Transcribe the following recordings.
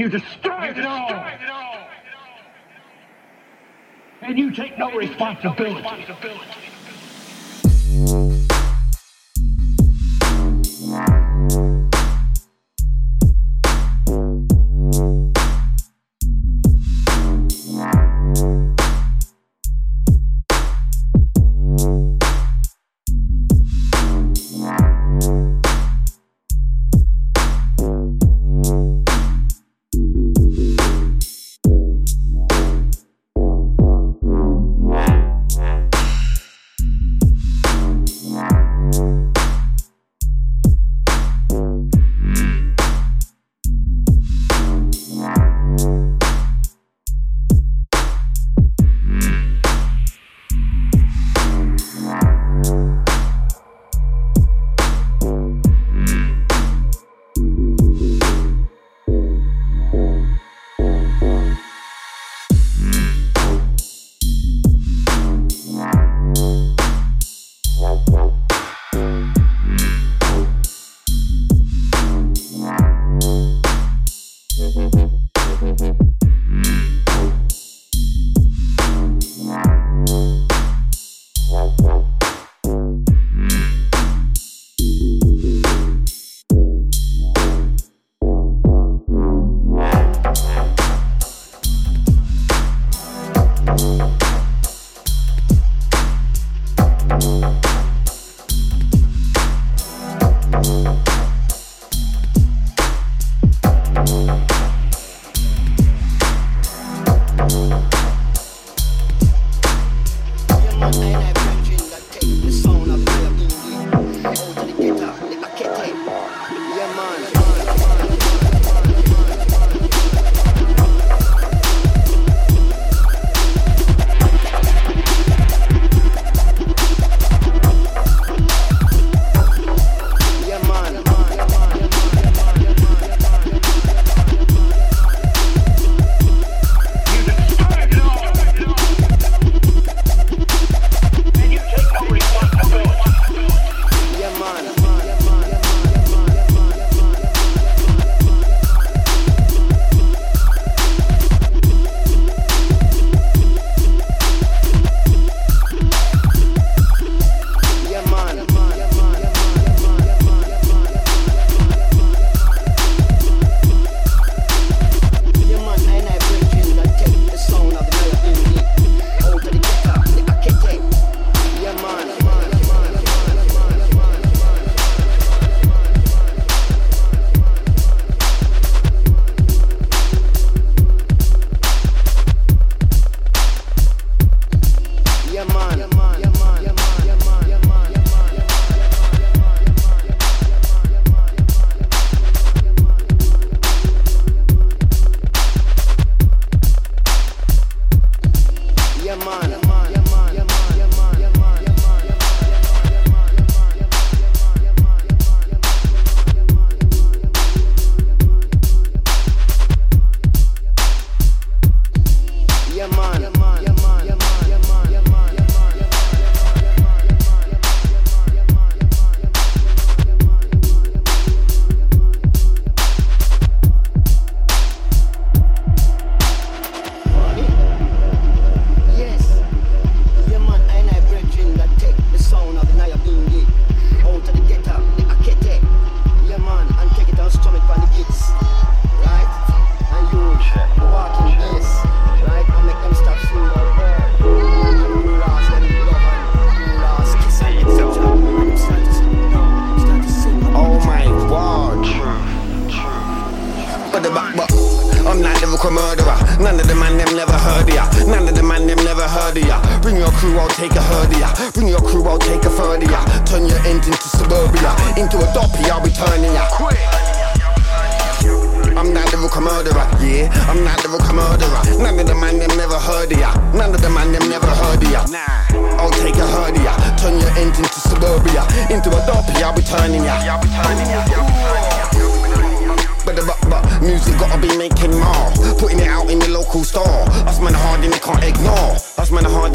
You destroyed it all. And you take no responsibility.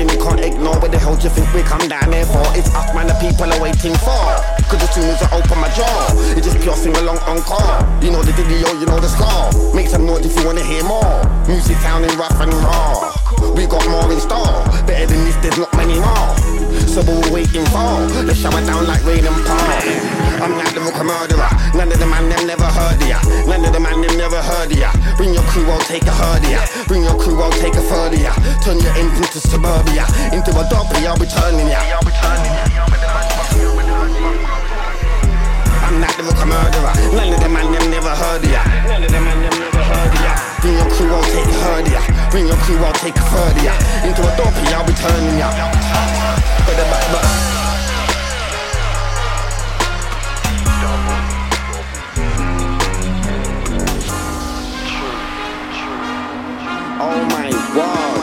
we can't ignore. Where the hell do you think we come down here for? It's us, man, the people are waiting for. Cause as soon as I open my jaw, it just pure sing along on call. You know the video, you know the score. Make some noise if you wanna hear more. Music sounding rough and raw. We got more in store. Better than this, there's not many more. So we're waiting for. Let's shower down like rain and pour. I'm not the rook murderer. None of the man them never heard of ya. None of the man them never heard of ya. Bring your crew, I'll take a herd of ya. Bring your crew, I'll take a third of ya. Turn your engine to suburbia. Into a duppy, I'll be turning ya. I'm not the rook murderer. None of the man them never heard of ya. None of the man them of ya. Bring your crew, I'll take herd ya. Bring your crew, I'll take third ya. Into a duppy, I'll be turning ya. But, but, but. Oh my god.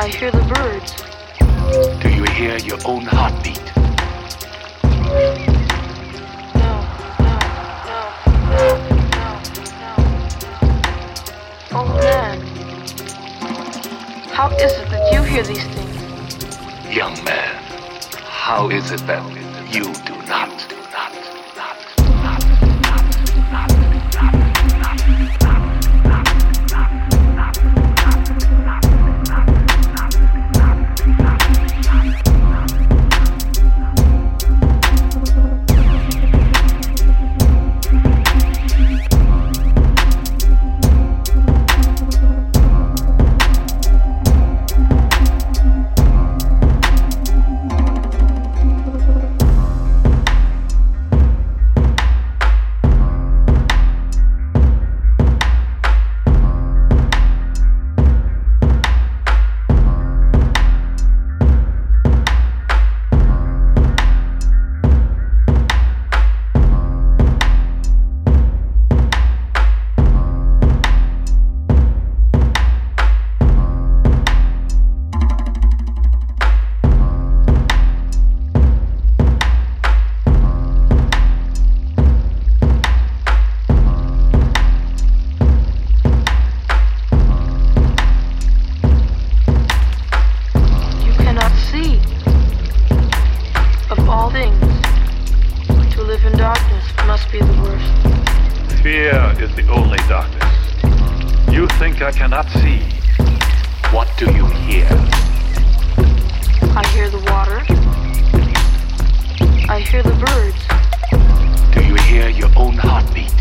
I hear the birds. Do you hear your own heartbeat? No, no, no, no, no, no. Oh man, how is it that you hear these things? Young man, how is it that you do? even darkness must be the worst. Fear is the only darkness. You think I cannot see. What do you hear? I hear the water. I hear the birds. Do you hear your own heartbeat?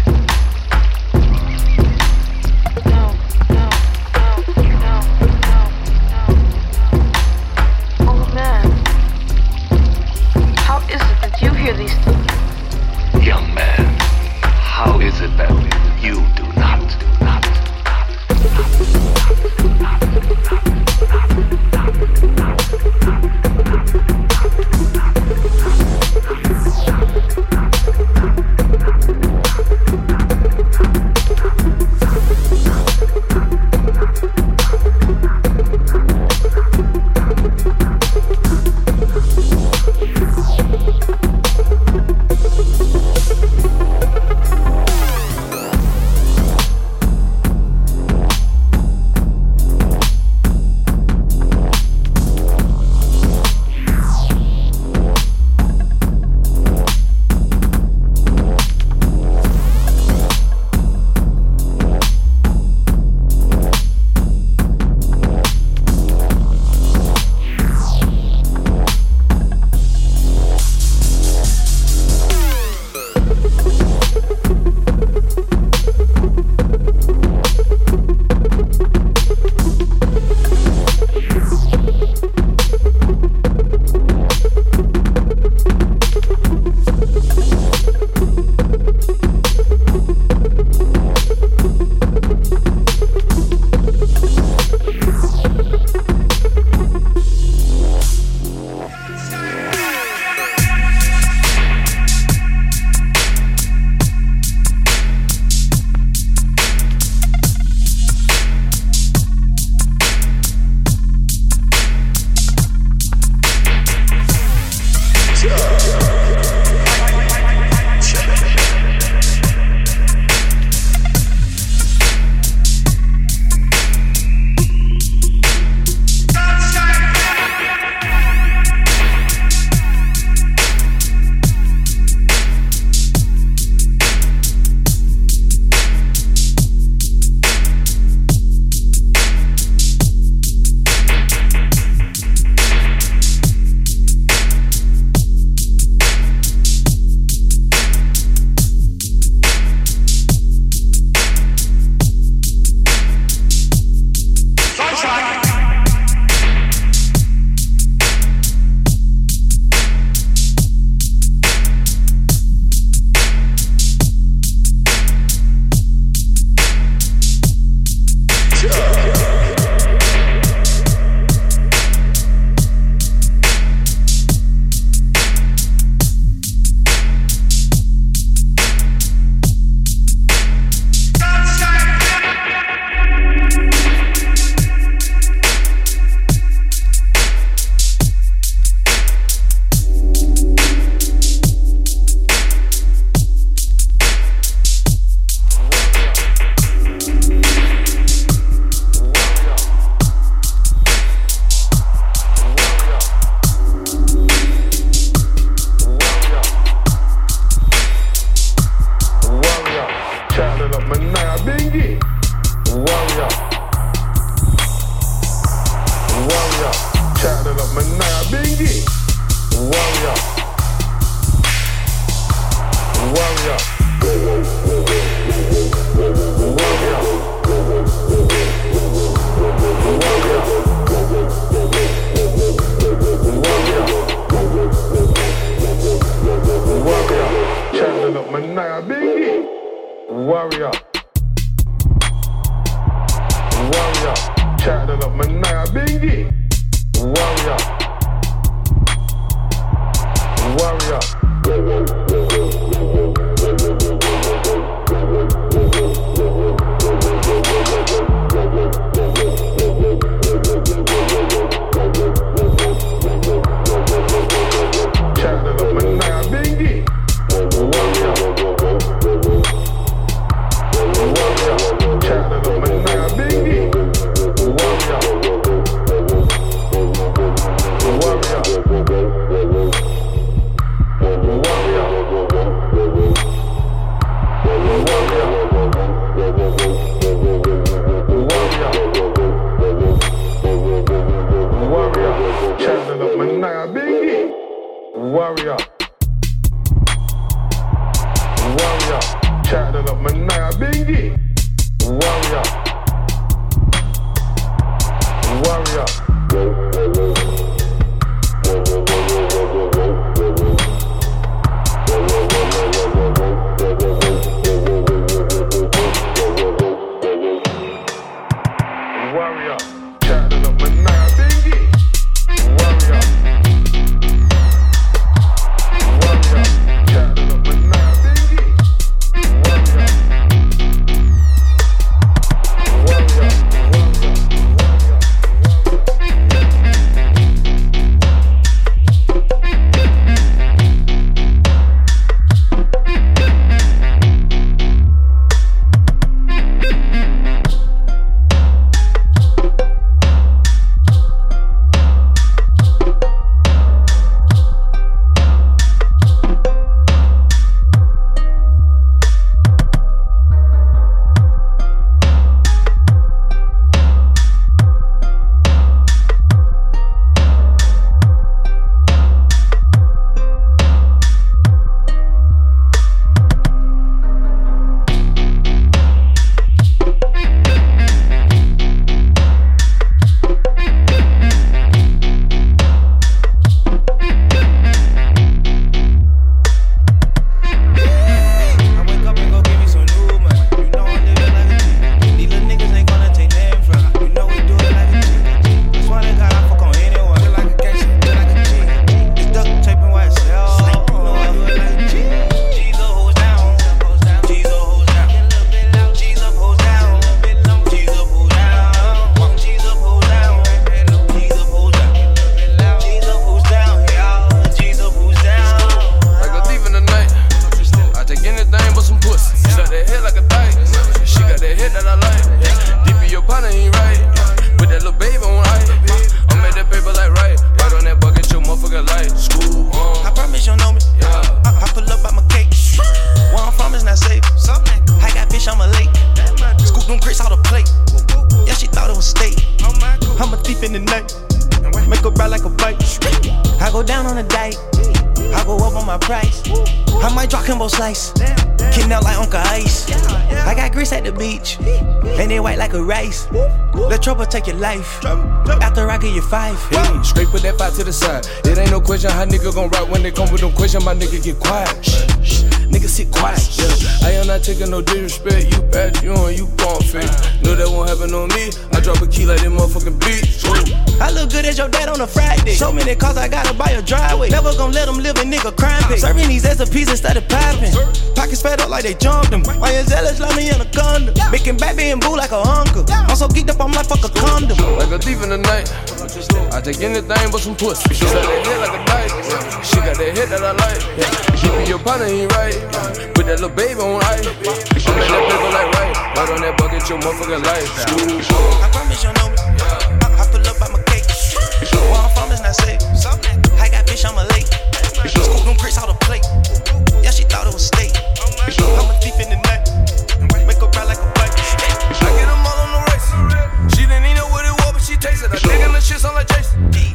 Stand up, man. Nyabinghi. Warrior. Up, man. Bingy. Warrior. Warrior warrior. Warrior. Child of Manaya Bingy. I'm a in the night. Make her ride like a bike. I go down on a dike. I go up on my price. I might drop combo slice. Kicking out like Uncle Ice. I got grits at the beach. And they white like a rice. Let trouble take your life. After I get your five. Hey, straight put that five to the side. It ain't no question how nigga gon' rock when they come with them question. My nigga get quiet. Nigga sit quiet. Yeah. I am not taking no disrespect. You bad, you on, you gon' fake. Know that won't happen on me. I drop a key like that motherfucking beat. Ooh. I look good as your dad on a Friday. So many cars I gotta buy a driveway. Never gonna let them live a nigga crime pay. Serving these SOPs instead of popping. Pockets fed up like they jumped them. Why you jealous? Let me in a condom. Making baby and boo like a uncle. I'm so geeked up, I'm like fuck a condom. Like a thief in the night. I take anything but some pussy. She got that head like a knife. She got that head that I like. Keeping your partner ain't right. Put that little baby on ice. I'm at that paper like right. Right on that bucket, your motherfucking life. I promise you know me. I, I pull up by my cake. Where I'm from is not safe. I got fish on my lake. Scoop them grits out the plate. Yeah, she thought it was steak. I'm a thief in the night. Make her ride like a bike. I get them all on the race. She didn't even know what it was, but she tasted. I think the shit sound like Jason.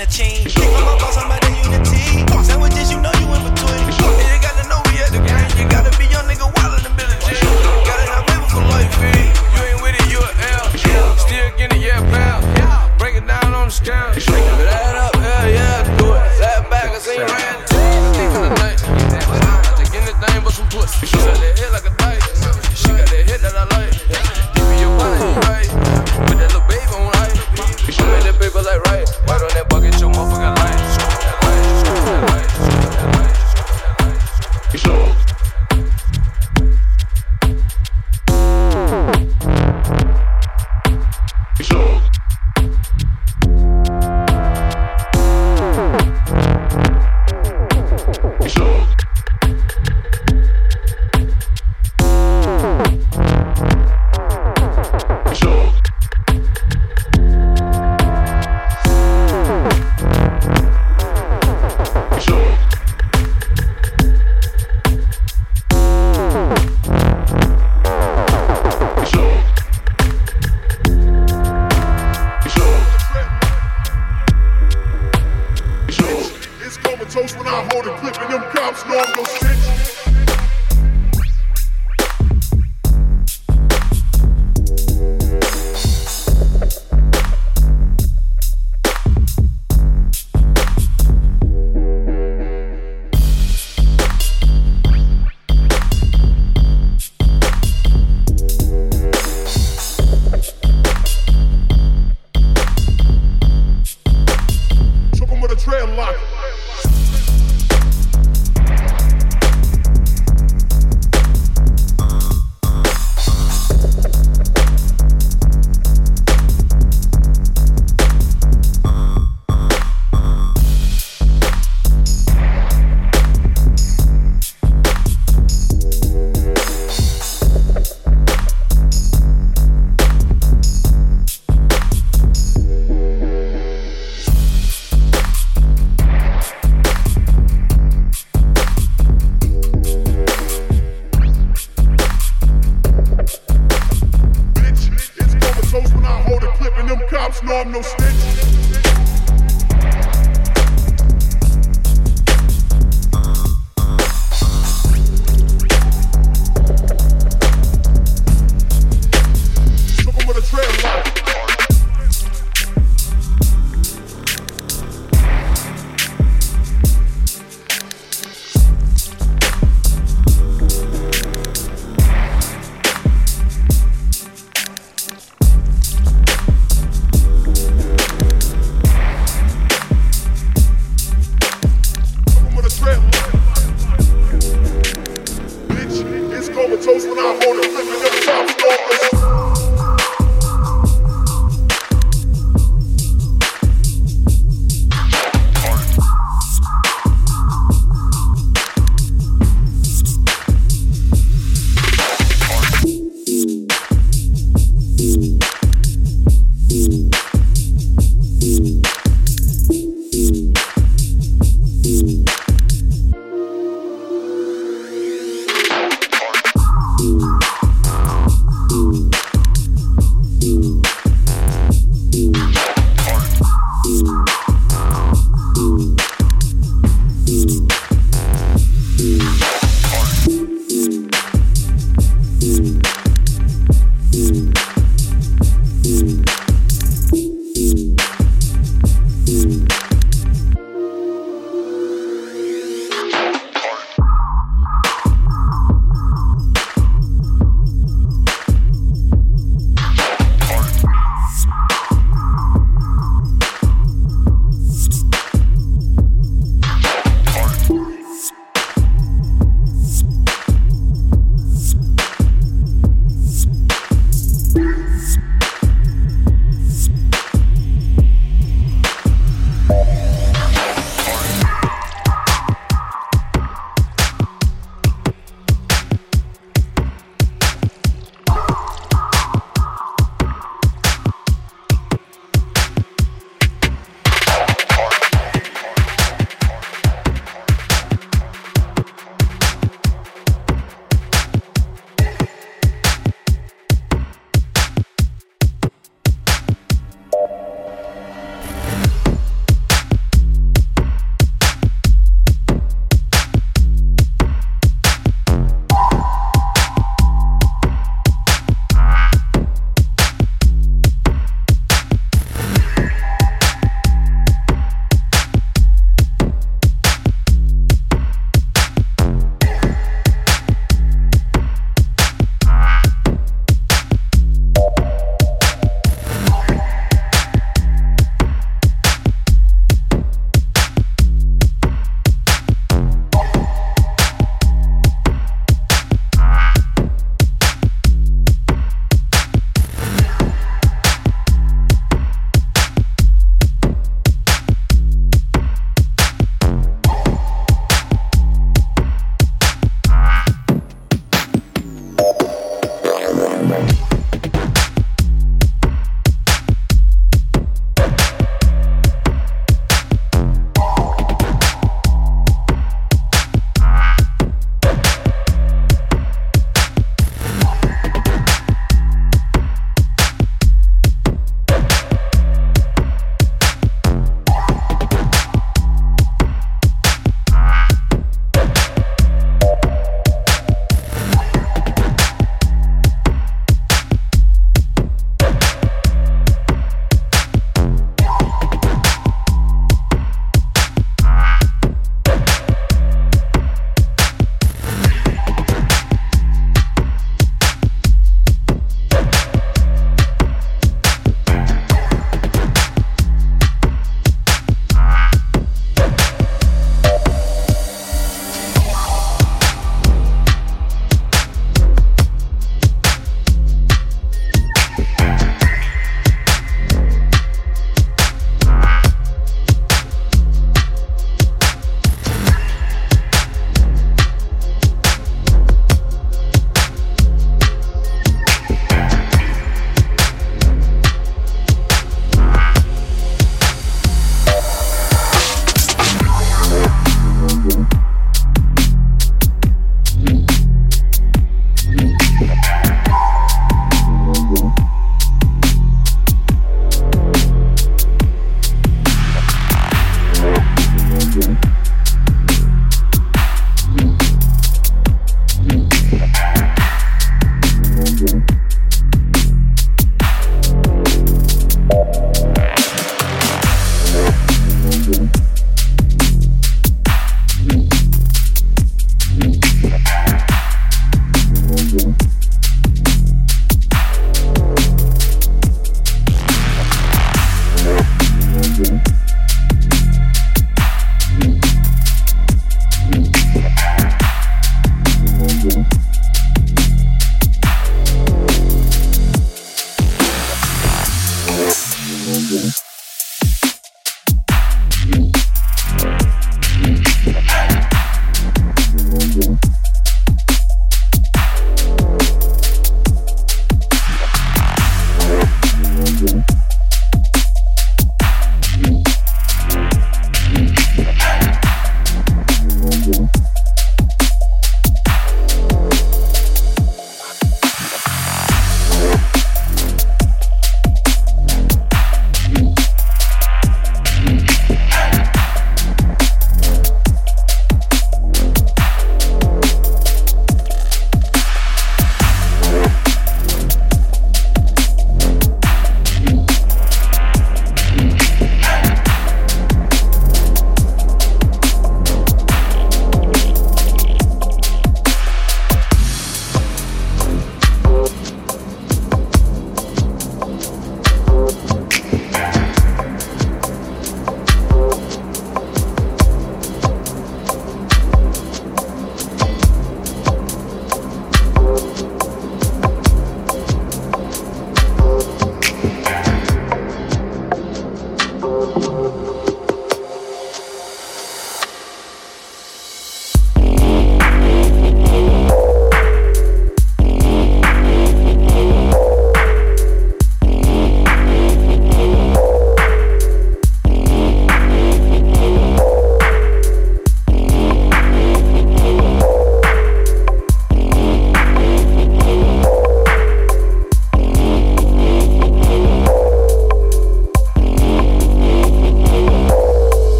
A chunk chain. A boss, I'm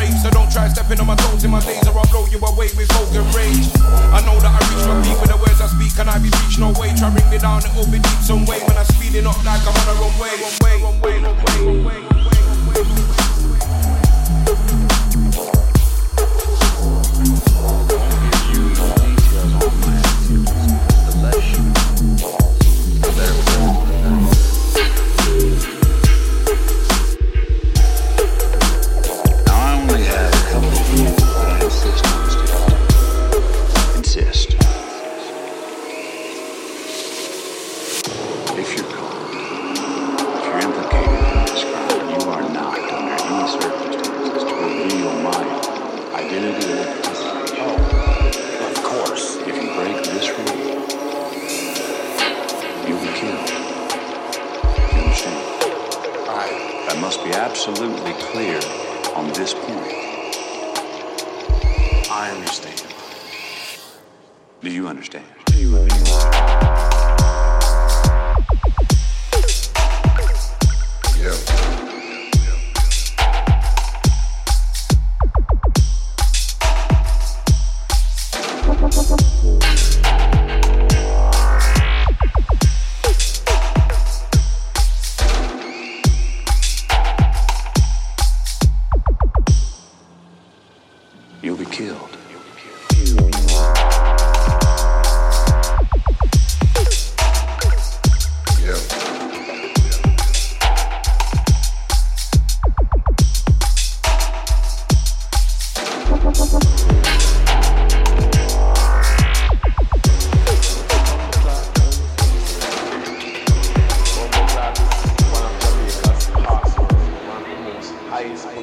brave, so don't try stepping on my toes in my days, or I'll blow you away with vulgar rage. I know that I reach my peak with the words I speak, and I be reached no way. Try bring me down, it'll be deep some way when I'm speeding up like I'm on the wrong way. One way, one way, one way, one way, one way, one way.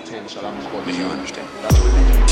10, so. Do you understand? That's what they do.